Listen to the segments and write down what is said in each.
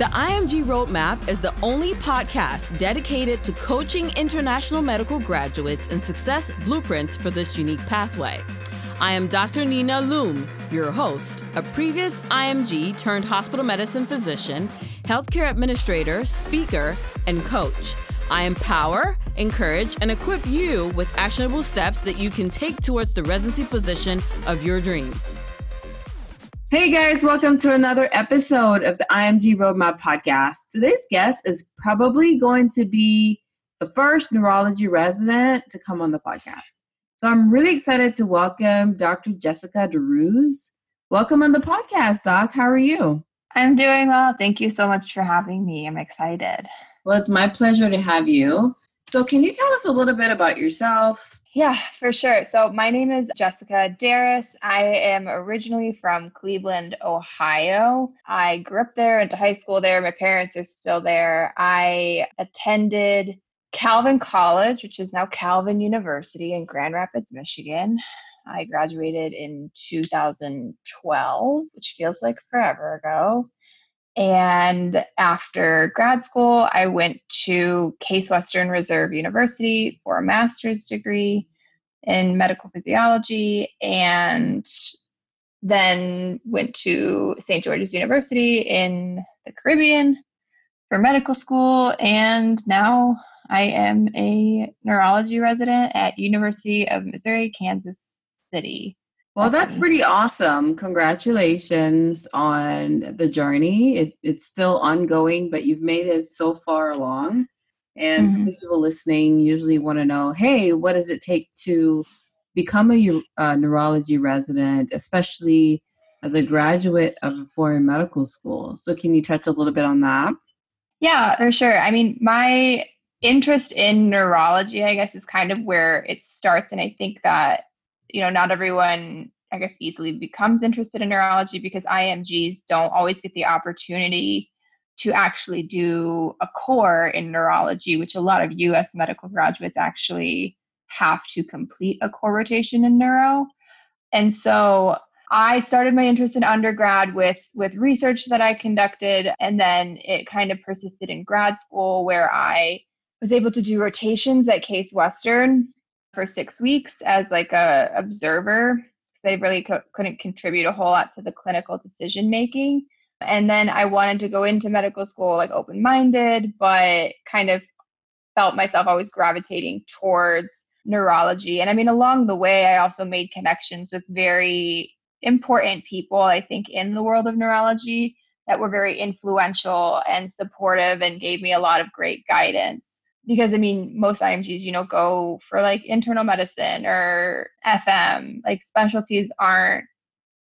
The IMG Roadmap is the only podcast dedicated to coaching international medical graduates in success blueprints for this unique pathway. I am Dr. Nina Loom, your host, a previous IMG turned hospital medicine physician, healthcare administrator, speaker, and coach. I empower, encourage, and equip you with actionable steps that you can take towards the residency position of your dreams. Hey guys, welcome to another episode of the IMG Roadmap podcast. Today's guest is probably going to be the first neurology resident to come on the podcast. So I'm really excited to welcome Dr. Jessica DeRuz. Welcome on the podcast, Doc. How are you? I'm doing well. Thank you so much for having me. I'm excited. Well, it's my pleasure to have you. So, can you tell us a little bit about yourself, yeah, for sure. So my name is Jessica Darris. I am originally from Cleveland, Ohio. I grew up there, into high school there. My parents are still there. I attended Calvin College, which is now Calvin University in Grand Rapids, Michigan. I graduated in 2012, which feels like forever ago. And after grad school, I went to Case Western Reserve University for a master's degree in medical physiology and then went to St. George's University in the Caribbean for medical school. And now I am a neurology resident at University of Missouri, Kansas City. Well, that's pretty awesome. Congratulations on the journey. It, it's still ongoing, but you've made it so far along. And mm-hmm. some people listening usually want to know hey, what does it take to become a, a neurology resident, especially as a graduate of a foreign medical school? So, can you touch a little bit on that? Yeah, for sure. I mean, my interest in neurology, I guess, is kind of where it starts. And I think that you know, not everyone, I guess, easily becomes interested in neurology because IMGs don't always get the opportunity to actually do a core in neurology, which a lot of US medical graduates actually have to complete a core rotation in neuro. And so I started my interest in undergrad with with research that I conducted and then it kind of persisted in grad school where I was able to do rotations at Case Western for six weeks as like a observer. Because they really co- couldn't contribute a whole lot to the clinical decision making and then i wanted to go into medical school like open minded but kind of felt myself always gravitating towards neurology. And i mean along the way i also made connections with very important people i think in the world of neurology that were very influential and supportive and gave me a lot of great guidance because I mean, most IMGs, you know, go for like internal medicine or FM. Like specialties aren't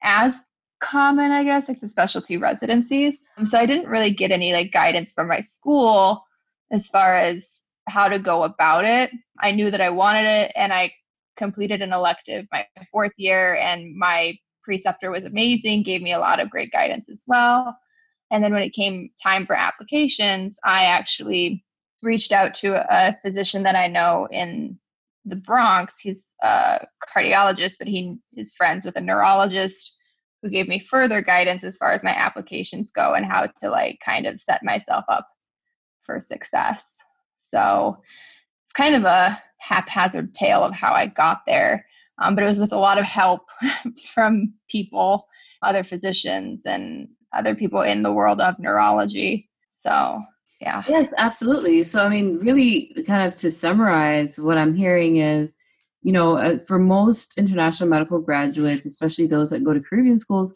as common, I guess, like the specialty residencies. Um, so I didn't really get any like guidance from my school as far as how to go about it. I knew that I wanted it and I completed an elective my fourth year and my preceptor was amazing, gave me a lot of great guidance as well. And then when it came time for applications, I actually reached out to a physician that I know in the Bronx. He's a cardiologist, but he is friends with a neurologist who gave me further guidance as far as my applications go and how to like kind of set myself up for success. So it's kind of a haphazard tale of how I got there. Um, but it was with a lot of help from people, other physicians, and other people in the world of neurology. So yeah. Yes absolutely. So i mean really kind of to summarize what i'm hearing is you know uh, for most international medical graduates especially those that go to caribbean schools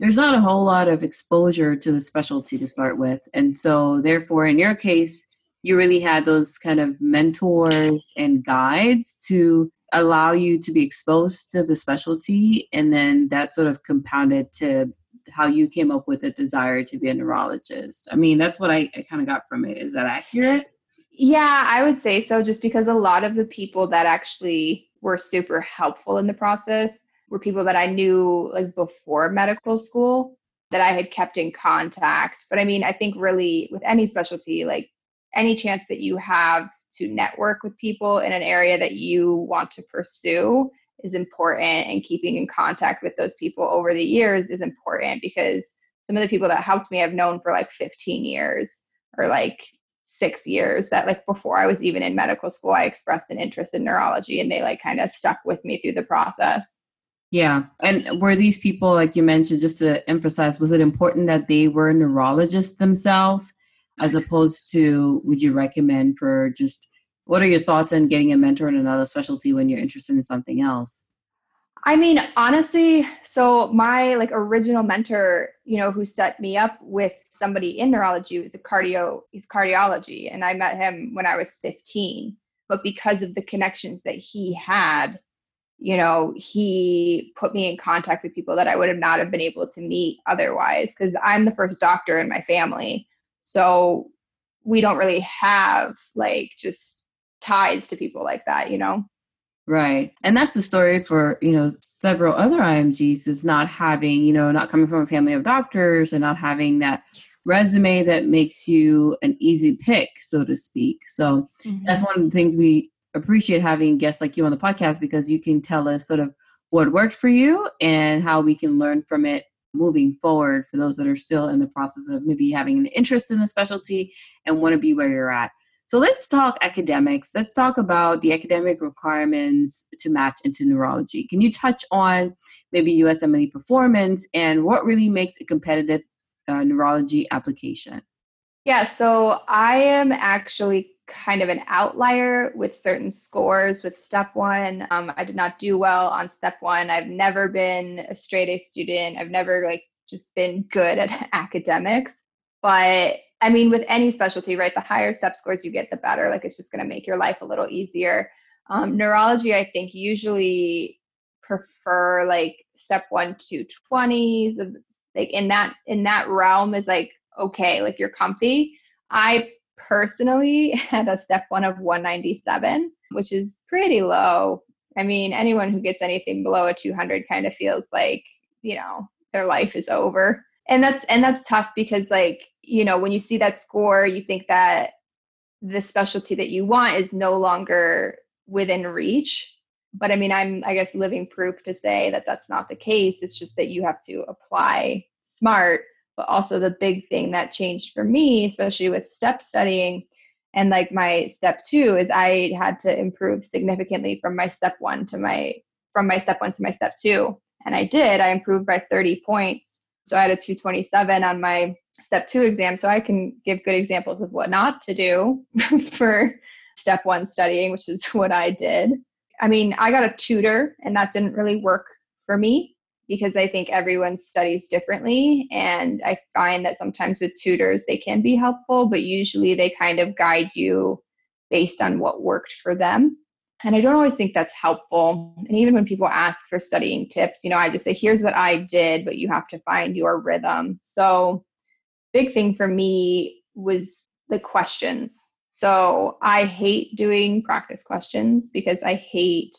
there's not a whole lot of exposure to the specialty to start with. And so therefore in your case you really had those kind of mentors and guides to allow you to be exposed to the specialty and then that sort of compounded to how you came up with the desire to be a neurologist. I mean, that's what I, I kind of got from it. Is that accurate? Yeah, I would say so, just because a lot of the people that actually were super helpful in the process were people that I knew like before medical school that I had kept in contact. But I mean, I think really with any specialty, like any chance that you have to network with people in an area that you want to pursue is important and keeping in contact with those people over the years is important because some of the people that helped me I've known for like 15 years or like six years that like before I was even in medical school, I expressed an interest in neurology and they like kind of stuck with me through the process. Yeah. And were these people, like you mentioned, just to emphasize, was it important that they were neurologists themselves as opposed to would you recommend for just what are your thoughts on getting a mentor in another specialty when you're interested in something else? I mean, honestly, so my like original mentor, you know, who set me up with somebody in neurology was a cardio, he's cardiology, and I met him when I was 15. But because of the connections that he had, you know, he put me in contact with people that I would have not have been able to meet otherwise. Because I'm the first doctor in my family, so we don't really have like just ties to people like that, you know. Right. And that's the story for, you know, several other IMGs is not having, you know, not coming from a family of doctors and not having that resume that makes you an easy pick, so to speak. So mm-hmm. that's one of the things we appreciate having guests like you on the podcast because you can tell us sort of what worked for you and how we can learn from it moving forward for those that are still in the process of maybe having an interest in the specialty and want to be where you're at. So let's talk academics. Let's talk about the academic requirements to match into neurology. Can you touch on maybe USMLE performance and what really makes a competitive uh, neurology application? Yeah, so I am actually kind of an outlier with certain scores with step one. Um, I did not do well on step one. I've never been a straight A student. I've never like just been good at academics. But I mean, with any specialty, right? The higher step scores you get, the better. Like it's just going to make your life a little easier. Um, neurology, I think, usually prefer like step one to 20s. Like in that in that realm is like okay, like you're comfy. I personally had a step one of 197, which is pretty low. I mean, anyone who gets anything below a 200 kind of feels like you know their life is over and that's and that's tough because like you know when you see that score you think that the specialty that you want is no longer within reach. But i mean i'm i guess living proof to say that that's not the case. It's just that you have to apply smart. But also the big thing that changed for me especially with step studying and like my step two is i had to improve significantly from my step one to my from my step one to my step two. And i did. I improved by 30 points. So I had a 227 on my step two exam. So I can give good examples of what not to do for step one studying, which is what I did. I mean, I got a tutor, and that didn't really work for me because I think everyone studies differently. And I find that sometimes with tutors, they can be helpful, but usually they kind of guide you based on what worked for them. And I don't always think that's helpful. And even when people ask for studying tips, you know, I just say, here's what I did, but you have to find your rhythm. So, big thing for me was the questions. So, I hate doing practice questions because I hate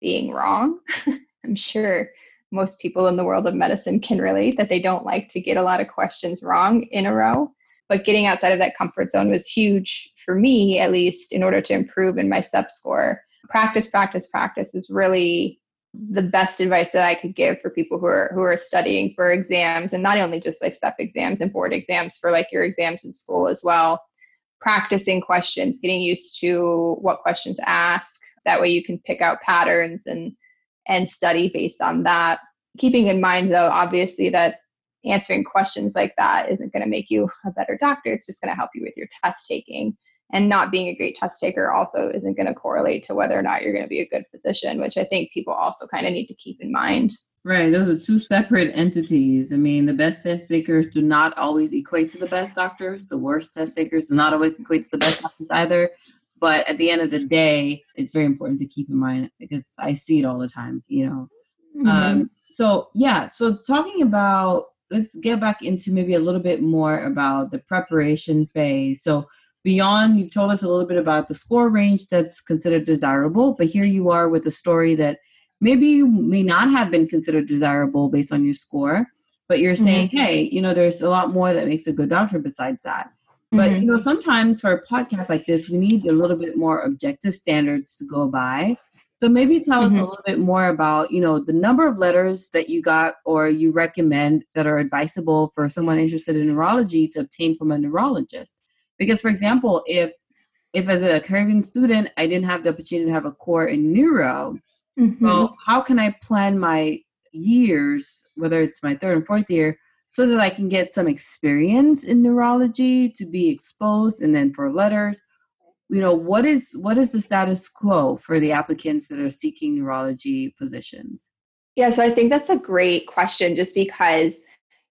being wrong. I'm sure most people in the world of medicine can relate that they don't like to get a lot of questions wrong in a row. But getting outside of that comfort zone was huge for me, at least, in order to improve in my step score practice, practice, practice is really the best advice that I could give for people who are who are studying for exams and not only just like step exams and board exams for like your exams in school as well. Practicing questions, getting used to what questions ask. That way you can pick out patterns and and study based on that. Keeping in mind though, obviously that answering questions like that isn't going to make you a better doctor. It's just going to help you with your test taking and not being a great test taker also isn't going to correlate to whether or not you're going to be a good physician which i think people also kind of need to keep in mind. Right those are two separate entities. I mean the best test takers do not always equate to the best doctors. The worst test takers do not always equate to the best doctors either. But at the end of the day it's very important to keep in mind because i see it all the time you know? Mm-hmm. um, so yeah so talking about let's get back into maybe a little bit more about the preparation phase. So beyond you've told us a little bit about the score range that's considered desirable but here you are with a story that maybe may not have been considered desirable based on your score but you're saying mm-hmm. hey you know there's a lot more that makes a good doctor besides that but mm-hmm. you know sometimes for a podcast like this we need a little bit more objective standards to go by So maybe tell mm-hmm. us a mm-hmm. little bit more about, you know, the number of letters that you got or you recommend that are advisable for someone interested in neurology to obtain from a neurologist. Because for example, if if as a Caribbean student I didn't have the opportunity to have a core in neuro, mm-hmm. well, how can I plan my years, whether it's my third and fourth year, so that I can get some experience in neurology to be exposed and then for letters you know what is what is the status quo for the applicants that are seeking neurology positions yeah so i think that's a great question just because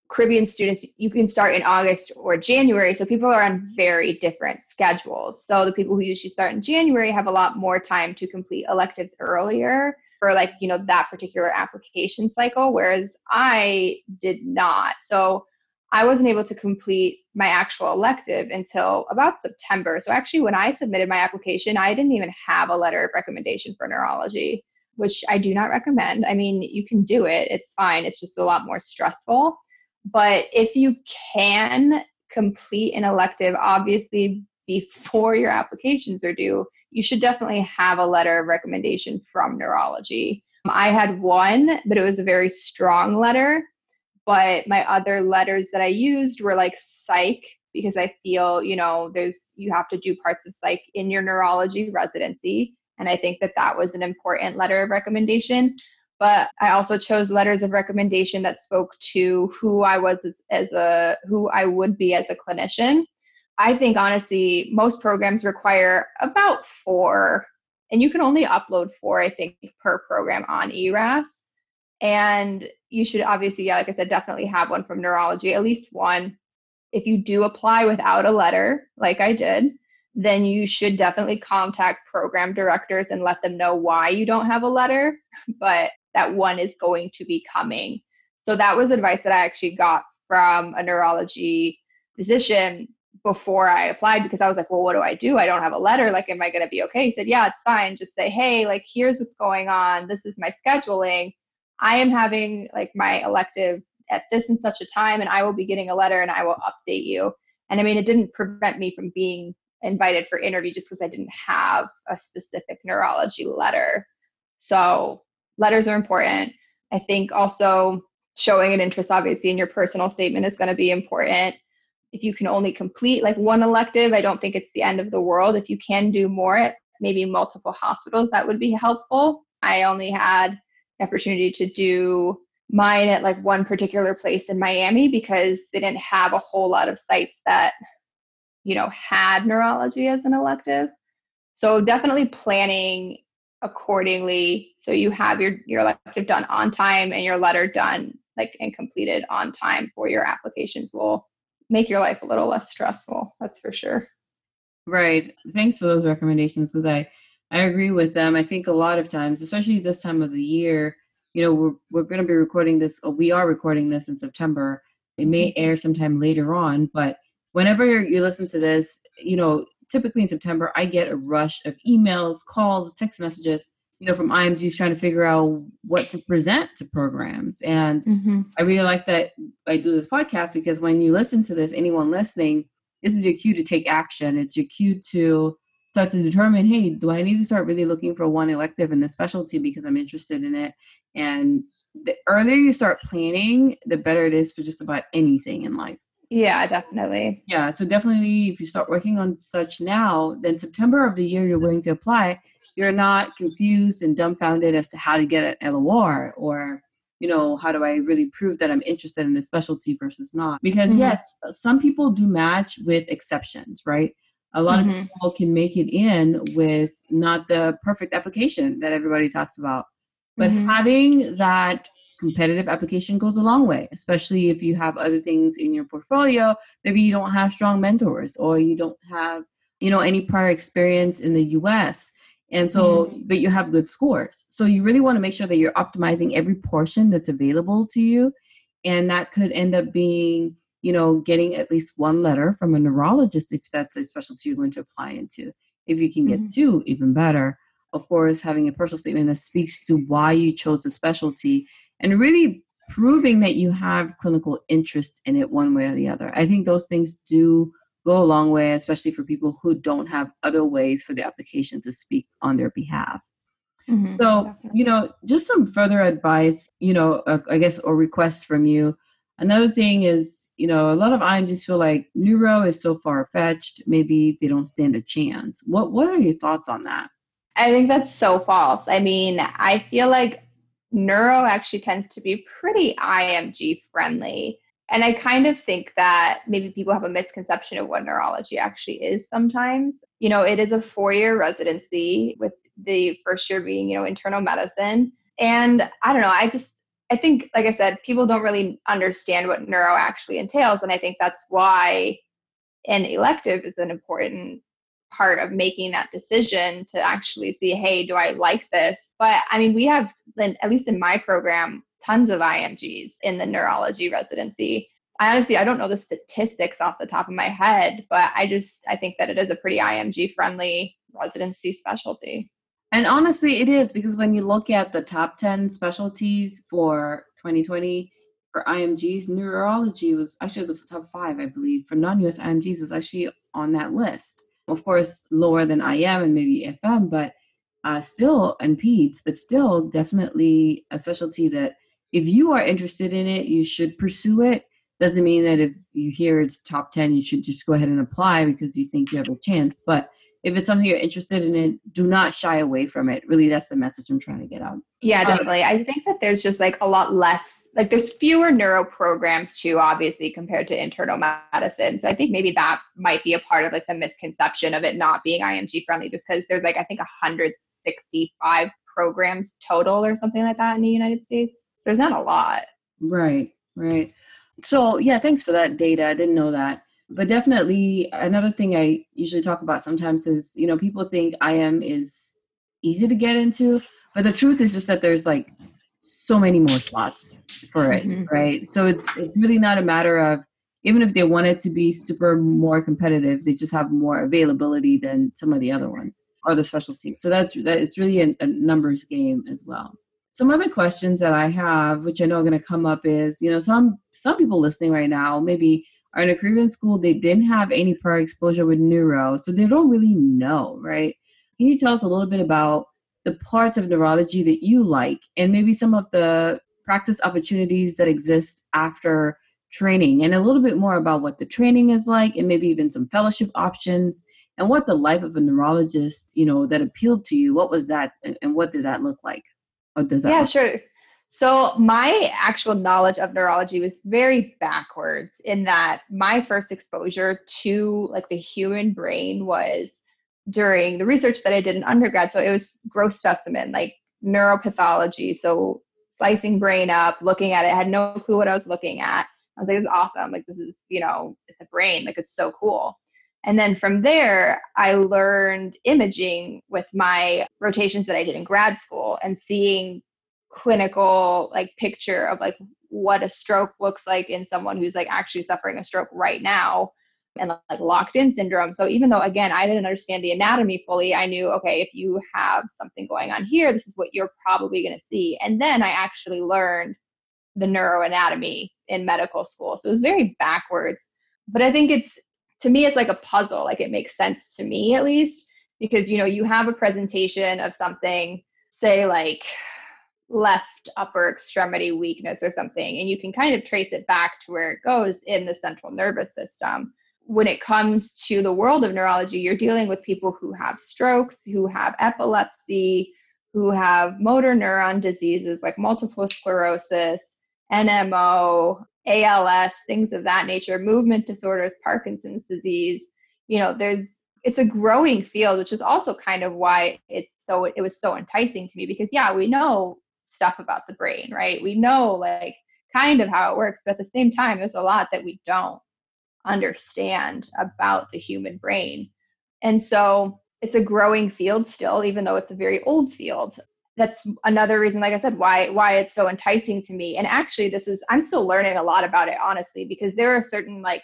caribbean students you can start in august or january so people are on very different schedules so the people who usually start in january have a lot more time to complete electives earlier for like you know that particular application cycle whereas i did not so I wasn't able to complete my actual elective until about September. So actually, when I submitted my application, I didn't even have a letter of recommendation for neurology, which I do not recommend. I mean, you can do it, it's fine, it's just a lot more stressful. But if you can complete an elective, obviously, before your applications are due, you should definitely have a letter of recommendation from neurology. Um, I had one, but it was a very strong letter but my other letters that I used were like psych because I feel, you know, there's you have to do parts of psych in your neurology residency. And I think that that was an important letter of recommendation. But I also chose letters of recommendation that spoke to who I was as, as a who I would be as a clinician. I think honestly, most programs require about four, and you can only upload four, I think, per program on ERAS. And you should obviously, yeah, like I said, definitely have one from neurology, at least one. If you do apply without a letter, like I did, then you should definitely contact program directors and let them know why you don't have a letter, but that one is going to be coming. So that was advice that I actually got from a neurology physician before I applied because I was like, well, what do I do? I don't have a letter. Like, am I going to be okay? He said, yeah, it's fine. Just say, hey, like, here's what's going on. This is my scheduling I am having like my elective at this and such a time, and I will be getting a letter and I will update you. And I mean, it didn't prevent me from being invited for interview just because I didn't have a specific neurology letter. So letters are important. I think also showing an interest, obviously, in your personal statement is going to be important. If you can only complete like one elective, I don't think it's the end of the world. If you can do more maybe multiple hospitals, that would be helpful. I only had the opportunity to do mine at like one particular place in Miami because they didn't have a whole lot of sites that you know had neurology as an elective. So definitely planning accordingly so you have your your elective done on time and your letter done like and completed on time for your applications will make your life a little less stressful that's for sure right thanks for those recommendations because i I agree with them. I think a lot of times, especially this time of the year, you know, we're, we're going to be recording this, we are recording this in September. It may mm-hmm. air sometime later on, but whenever you listen to this, you know, typically in September, I get a rush of emails, calls, text messages, you know, from IMGs trying to figure out what to present to programs. And mm-hmm. I really like that I do this podcast because when you listen to this, anyone listening, this is your cue to take action. It's your cue to start to determine hey do i need to start really looking for one elective in the specialty because i'm interested in it and the earlier you start planning the better it is for just about anything in life yeah definitely yeah so definitely if you start working on such now then september of the year you're willing to apply you're not confused and dumbfounded as to how to get an lor or you know how do i really prove that i'm interested in this specialty versus not because mm-hmm. yes some people do match with exceptions right a lot mm-hmm. of people can make it in with not the perfect application that everybody talks about but mm-hmm. having that competitive application goes a long way especially if you have other things in your portfolio maybe you don't have strong mentors or you don't have you know any prior experience in the us and so mm-hmm. but you have good scores so you really want to make sure that you're optimizing every portion that's available to you and that could end up being you know, getting at least one letter from a neurologist if that's a specialty you're going to apply into. If you can get mm-hmm. two, even better. Of course, having a personal statement that speaks to why you chose the specialty and really proving that you have clinical interest in it one way or the other. I think those things do go a long way, especially for people who don't have other ways for the application to speak on their behalf. Mm-hmm, so, definitely. you know, just some further advice, you know, uh, I guess, or requests from you. Another thing is, you know, a lot of IMGs feel like neuro is so far fetched, maybe they don't stand a chance. What What are your thoughts on that? I think that's so false. I mean, I feel like neuro actually tends to be pretty IMG friendly. And I kind of think that maybe people have a misconception of what neurology actually is sometimes. You know, it is a four year residency with the first year being, you know, internal medicine. And I don't know, I just, I think, like I said, people don't really understand what neuro actually entails. And I think that's why an elective is an important part of making that decision to actually see, hey, do I like this? But I mean, we have, at least in my program, tons of IMGs in the neurology residency. I honestly I don't know the statistics off the top of my head, but I just I think that it is a pretty IMG friendly residency specialty. And honestly, it is because when you look at the top 10 specialties for 2020 for IMGs, neurology was actually the top five, I believe, for non US IMGs was actually on that list. Of course, lower than IM and maybe FM, but uh, still, and PEDS, but still definitely a specialty that if you are interested in it, you should pursue it. Doesn't mean that if you hear it's top 10, you should just go ahead and apply because you think you have a chance. But if it's something you're interested in it, do not shy away from it. Really, that's the message I'm trying to get out. Yeah, um, definitely. Um, I think that there's just like a lot less, like there's fewer neuro programs too, obviously, compared to internal medicine. So I think maybe that might be a part of like the misconception of it not being IMG friendly, just because there's like, I think 165 programs total or something like that in the United States So there's not a lot. Right, right. So, yeah, thanks for that data. I didn't know that. But definitely, another thing I usually talk about sometimes is, you know, people think IM is easy to get into, but the truth is just that there's like so many more slots for it, mm-hmm. right? So it, it's really not a matter of, even if they wanted to be super more competitive, they just have more availability than some of the other ones or the specialties. So that's that. It's really a, a numbers game as well some other questions that I have, which I know are going to come up, is you know some some people listening right now maybe are in a Caribbean school they didn't have any prior exposure with neuro, so they don't really know, right? Can you tell us a little bit about the parts of neurology that you like, and maybe some of the practice opportunities that exist after training, and a little bit more about what the training is like, and maybe even some fellowship options, and what the life of a neurologist, you know, that appealed to you. What was that, and what did that look like? Or does that? Yeah, sure. So my actual knowledge of neurology was very backwards in that my first exposure to like the human brain was during the research that I did in undergrad. So it was gross specimen, like neuropathology. So slicing brain up, looking at it, I had no clue what I was looking at. I was like, is awesome. Like this is, you know, it's a brain. Like it's so cool. And then from there, I learned imaging with my rotations that I did in grad school and seeing clinical like picture of like what a stroke looks like in someone who's like actually suffering a stroke right now and like locked in syndrome. So even though again I didn't understand the anatomy fully, I knew okay, if you have something going on here, this is what you're probably going to see. And then I actually learned the neuroanatomy in medical school. So it was very backwards. But I think it's to me it's like a puzzle like it makes sense to me at least because you know you have a presentation of something say like left upper extremity weakness or something and you can kind of trace it back to where it goes in the central nervous system when it comes to the world of neurology you're dealing with people who have strokes who have epilepsy who have motor neuron diseases like multiple sclerosis nmo ALS, things of that nature, movement disorders, Parkinson's disease. You know, there's it's a growing field, which is also kind of why it's so it was so enticing to me because yeah, we know stuff about the brain, right? We know like kind of how it works, but at the same time, there's a lot that we don't understand about the human brain. And so it's a growing field still, even though it's a very old field. That's another reason like i said why why it's so enticing to me. And actually this is i'm still learning a lot about it honestly because there are certain like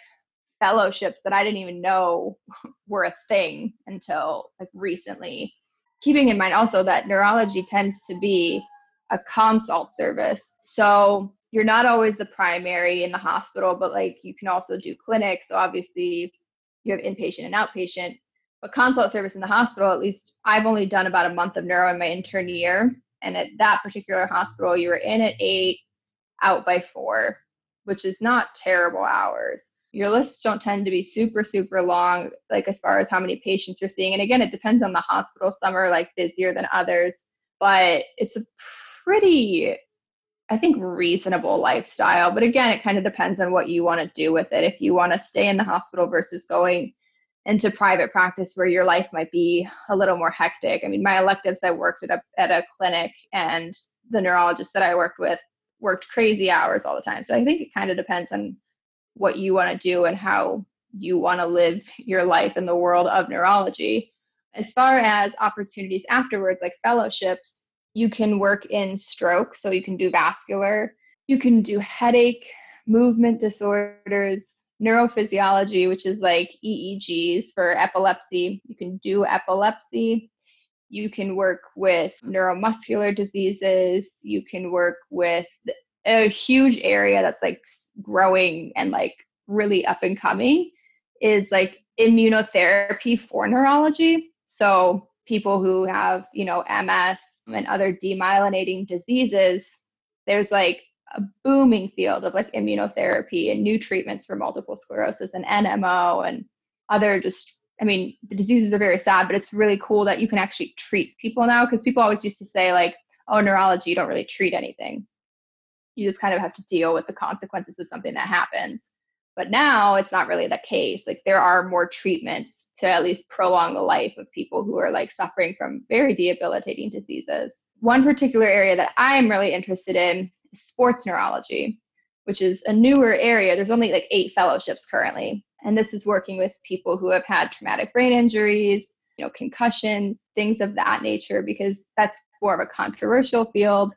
fellowships that i didn't even know were a thing until like recently. Keeping in mind also that neurology tends to be a consult service. So you're not always the primary in the hospital but like you can also do clinics so obviously you have inpatient and outpatient But consult service in the hospital, at least I've only done about a month of neuro in my intern year. And at that particular hospital, you were in at eight, out by four, which is not terrible hours. Your lists don't tend to be super, super long, like as far as how many patients you're seeing. And again, it depends on the hospital. Some are like busier than others, but it's a pretty I think reasonable lifestyle. But again, it kind of depends on what you want to do with it. If you want to stay in the hospital versus going into private practice where your life might be a little more hectic. I mean, my electives, I worked at a at a clinic, and the neurologist that I worked with worked crazy hours all the time. So I think it kind of depends on what you want to do and how you want to live your life in the world of neurology. As far as opportunities afterwards, like fellowships, you can work in stroke, so you can do vascular, you can do headache, movement disorders, neurophysiology, which is like EEGs for epilepsy. You can do epilepsy. You can work with neuromuscular diseases. You can work with a huge area that's like growing and like really up and coming is like immunotherapy for neurology. So people who have, you know, MS and other demyelinating diseases, there's like a booming field of like immunotherapy and new treatments for multiple sclerosis and NMO and other just I mean, the diseases are very sad, but it's really cool that you can actually treat people now because people always used to say like, oh, neurology, you don't really treat anything. You just kind of have to deal with the consequences of something that happens. But now it's not really the case. Like there are more treatments to at least prolong the life of people who are like suffering from very debilitating diseases. One particular area that I'm really interested in is sports neurology, which is a newer area. There's only like eight fellowships currently. And this is working with people who have had traumatic brain injuries, you know, concussions, things of that nature, because that's more of a controversial field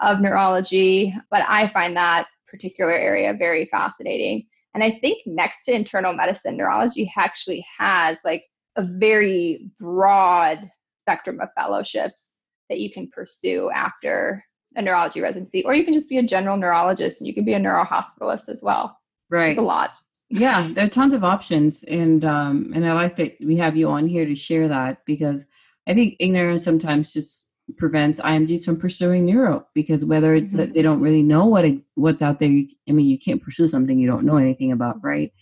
of neurology. But I find that particular area very fascinating. And I think next to internal medicine, neurology actually has like a very broad spectrum of fellowships that you can pursue after a neurology residency, or you can just be a general neurologist and you can be a neurohospitalist as well. Right. There's a lot. yeah, there are tons of options, and um, and I like that we have you on here to share that because I think ignorance sometimes just prevents IMGs from pursuing neuro because whether it's mm-hmm. that they don't really know what ex- what's out there, you, I mean, you can't pursue something you don't know anything about, right?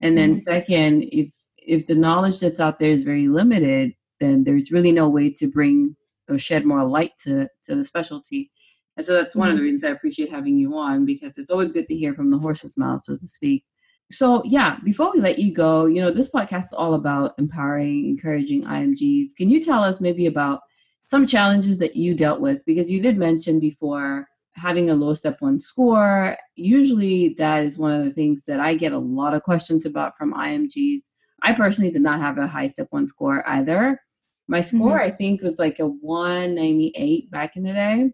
And then mm-hmm. second, if if the knowledge that's out there is very limited, then there's really no way to bring or shed more light to to the specialty. And so that's one mm-hmm. of the mm-hmm. reasons I appreciate having you on because it's always good to hear from the horse's mouth, so to speak. So yeah, before we let you go, you know, this podcast is all about empowering, encouraging IMGs. Can you tell us maybe about some challenges that you dealt with because you did mention before having a low step one score. Usually that is one of the things that i get a lot of questions about from imgs i personally did not have a high step one score either. My score mm-hmm. i think was like a 198 back in the day.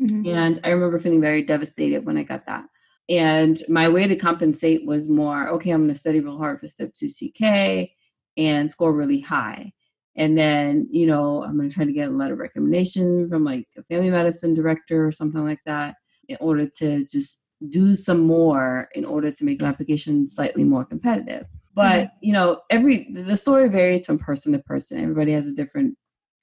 Mm-hmm. and i remember feeling very devastated when i got that. And my way to compensate was more okay i'm going to study real hard for step 2 ck and score really high and then you know i'm going to try to get a letter of recommendation from like a family medicine director or something like that in order to just do some more in order to make my application slightly more competitive. But mm-hmm. you know every the story varies from person to person. Everybody has a different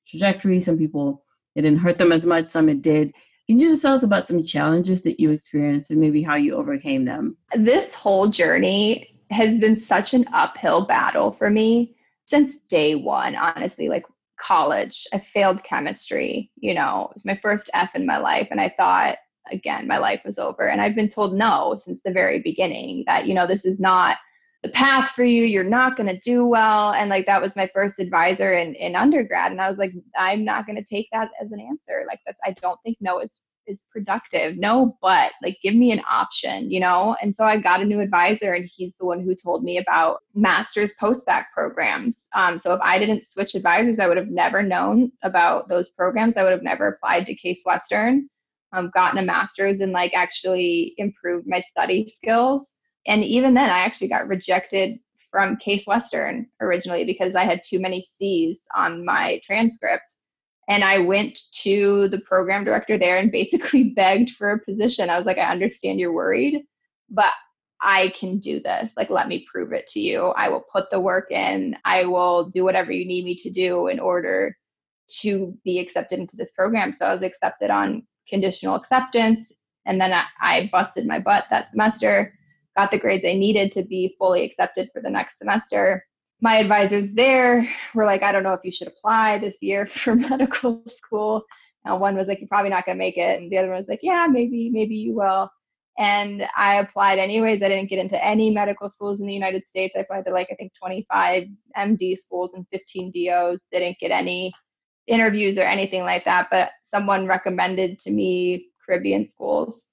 trajectory. Some people it didn't hurt them as much. Some it did. Can you just tell us about some challenges that you experienced and maybe how you overcame them? This whole journey has been such an uphill battle for me since day one, honestly, like college, I failed chemistry. You know, it was my first F in my life. And I thought, again, my life was over. And I've been told no since the very beginning that, you know, this is not the path for you. You're not going to do well. And like, that was my first advisor in, in undergrad. And I was like, I'm not going to take that as an answer. Like, that's, I don't think no is is productive. No, but like give me an option, you know? And so I got a new advisor and he's the one who told me about master's postbac programs. Um, so if I didn't switch advisors, I would have never known about those programs. I would have never applied to Case Western, um, gotten a master's and like actually improved my study skills. And even then I actually got rejected from Case Western originally because I had too many C's on my transcript and I went to the program director there and basically begged for a position. I was like, I understand you're worried, but I can do this. Like, let me prove it to you. I will put the work in. I will do whatever you need me to do in order to be accepted into this program. So I was accepted on conditional acceptance. And then I, I busted my butt that semester, got the grades I needed to be fully accepted for the next semester. My advisors there were like, I don't know if you should apply this year for medical school. One was like, You're probably not going to make it. And the other one was like, Yeah, maybe, maybe you will. And I applied anyways. I didn't get into any medical schools in the United States. I applied to like, I think 25 MD schools and 15 DOs. Didn't get any interviews or anything like that, but someone recommended to me Caribbean schools.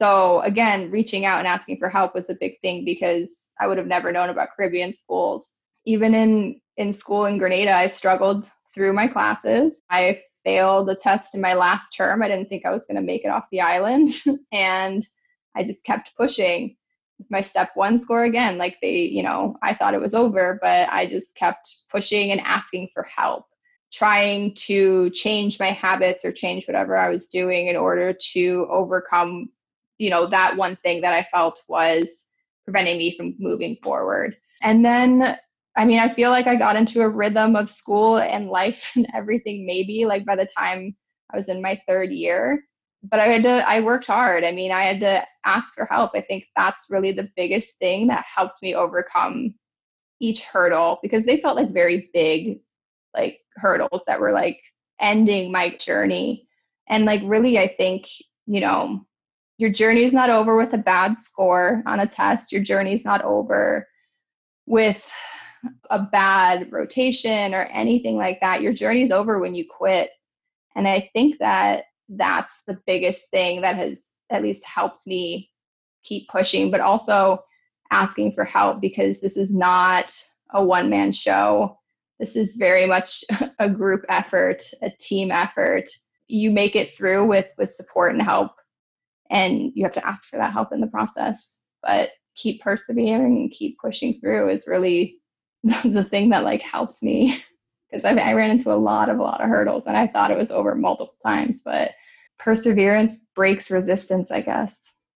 So again, reaching out and asking for help was a big thing because I would have never known about Caribbean schools. Even in in school in Grenada, I struggled through my classes. I failed a test in my last term. I didn't think I was going to make it off the island and I just kept pushing my step one score again like they you know i thought it was over but i just kept pushing and asking for help trying to change my habits or change whatever I was doing in order to overcome, you know, that one thing that I felt was preventing me from moving forward. And then, I mean, I feel like I got into a rhythm of school and life and everything, maybe like by the time I was in my third year. But I had to, I worked hard. I mean, I had to ask for help. I think that's really the biggest thing that helped me overcome each hurdle because they felt like very big like hurdles that were like ending my journey. And like really I think, you know, your journey is not over with a bad score on a test. Your journey is not over with a bad rotation or anything like that. Your journey is over when you quit. And I think that that's the biggest thing that has at least helped me keep pushing, but also asking for help because this is not a one man show this is very much a group effort, a team effort. You make it through with with support and help, and you have to ask for that help in the process. But keep persevering and keep pushing through is really the thing that like helped me because I, I ran into a lot of a lot of hurdles and I thought it was over multiple times, but perseverance breaks resistance, I guess.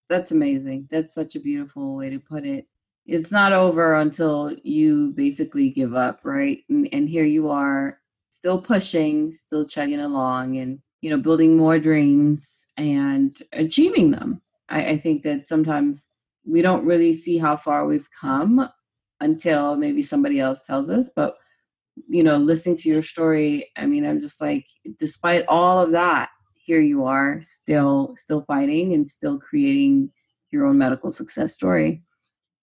That's amazing. That's such a beautiful way to put it it's not over until you basically give up, right? And, and here you are still pushing, still chugging along and, you know, building more dreams and achieving them. I, I think that sometimes we don't really see how far we've come until maybe somebody else tells us. But, you know, listening to your story, I mean, I'm just like, despite all of that, here you are still still fighting and still creating your own medical success story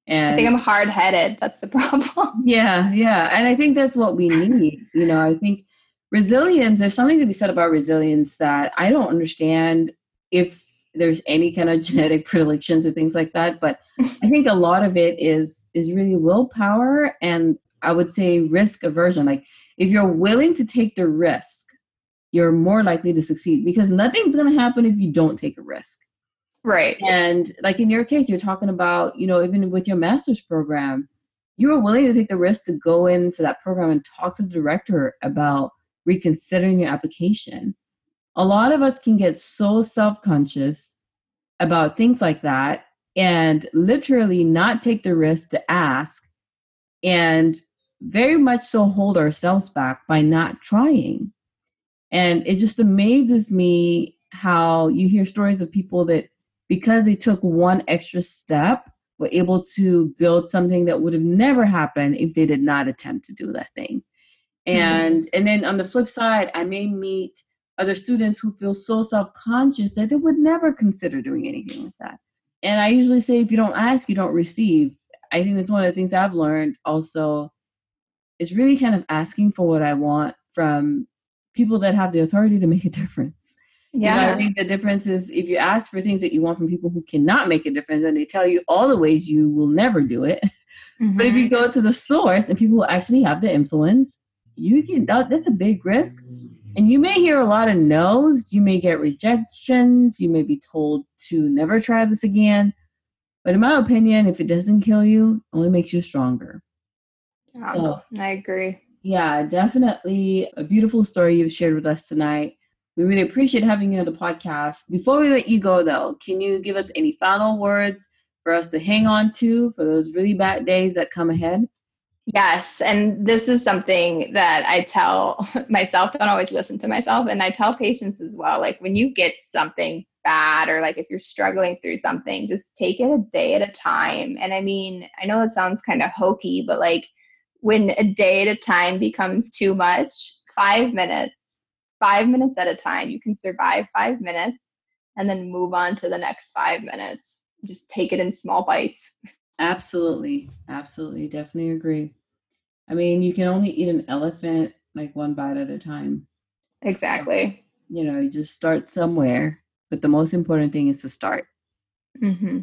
and I think I'm hard headed. That's the problem. Yeah, yeah. And I think that's what we need. You know, I think resilience, there's something to be said about resilience that I don't understand if there's any kind of genetic predilections and things like that. But I think a lot of it is is really willpower and I would say risk aversion. Like if you're willing to take the risk, you're more likely to succeed because nothing's going to happen if you don't take a risk. Right. And like in your case, you're talking about, you know, even with your master's program, you were willing to take the risk to go into that program and talk to the director about reconsidering your application. A lot of us can get so self conscious about things like that and literally not take the risk to ask and very much so hold ourselves back by not trying. And it just amazes me how you hear stories of people that because they took one extra step, were able to build something that would have never happened if they did not attempt to do that thing. Mm-hmm. And mm-hmm. and then on the flip side, I may meet other students who feel so self-conscious that they would never consider doing anything like that. And I usually say if you don't ask, you don't receive. I think that's one of the things I've learned also is really kind of asking for what I want from people that have the authority to make a difference. Yeah. You know, I think the difference is if you ask for things that you want from people who cannot make a difference and they tell you all the ways you will never do it. Mm-hmm. But if you go to the source and people who actually have the influence, you can, that, that's a big risk. And you may hear a lot of no's, you may get rejections, you may be told to never try this again. But in my opinion, if it doesn't kill you, it only makes you stronger. so, I agree. Yeah, definitely a beautiful story you've shared with us tonight. We really appreciate having you on the podcast. Before we let you go, though, can you give us any final words for us to hang on to for those really bad days that come ahead? Yes, and this is something that I tell myself, don't always listen to myself, and I tell patients as well. Like when you get something bad, or like if you're struggling through something, just take it a day at a time. And I mean, I know it sounds kind of hokey, but like when a day at a time becomes too much, five minutes, five minutes at a time, you can survive five minutes and then move on to the next five minutes. Just take it in small bites. Absolutely. Absolutely. Definitely agree. I mean, you can only eat an elephant like one bite at a time. Exactly. You know, you just start somewhere, but the most important thing is to start. Mm-hmm.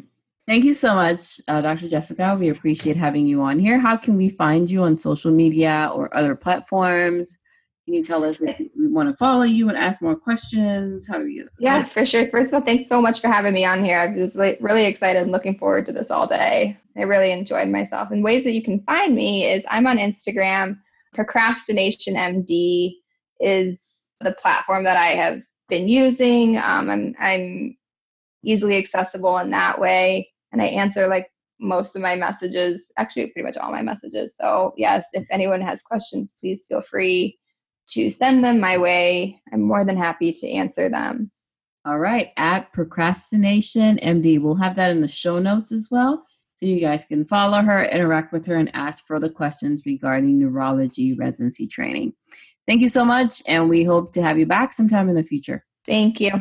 Thank you so much, uh, Dr. Jessica. We appreciate having you on here. How can we find you on social media or other platforms? Can you tell us if we want to follow you and ask more questions? How do you? Yeah, for sure. First of all, thanks so much for having me on here. I was really excited and looking forward to this all day. I really enjoyed myself. And ways that you can find me is I'm on Instagram. Procrastination MD is the platform that I have been using. Um, I'm I'm easily accessible in that way, and I answer like most of my messages, actually pretty much all my messages. So yes, if anyone has questions, please feel free to send them my way. I'm more than happy to answer them. All right, at Procrastination MD. We'll have that in the show notes as well. So you guys can follow her, interact with her, and ask further questions regarding neurology residency training. Thank you so much, and we hope to have you back sometime in the future. Thank you.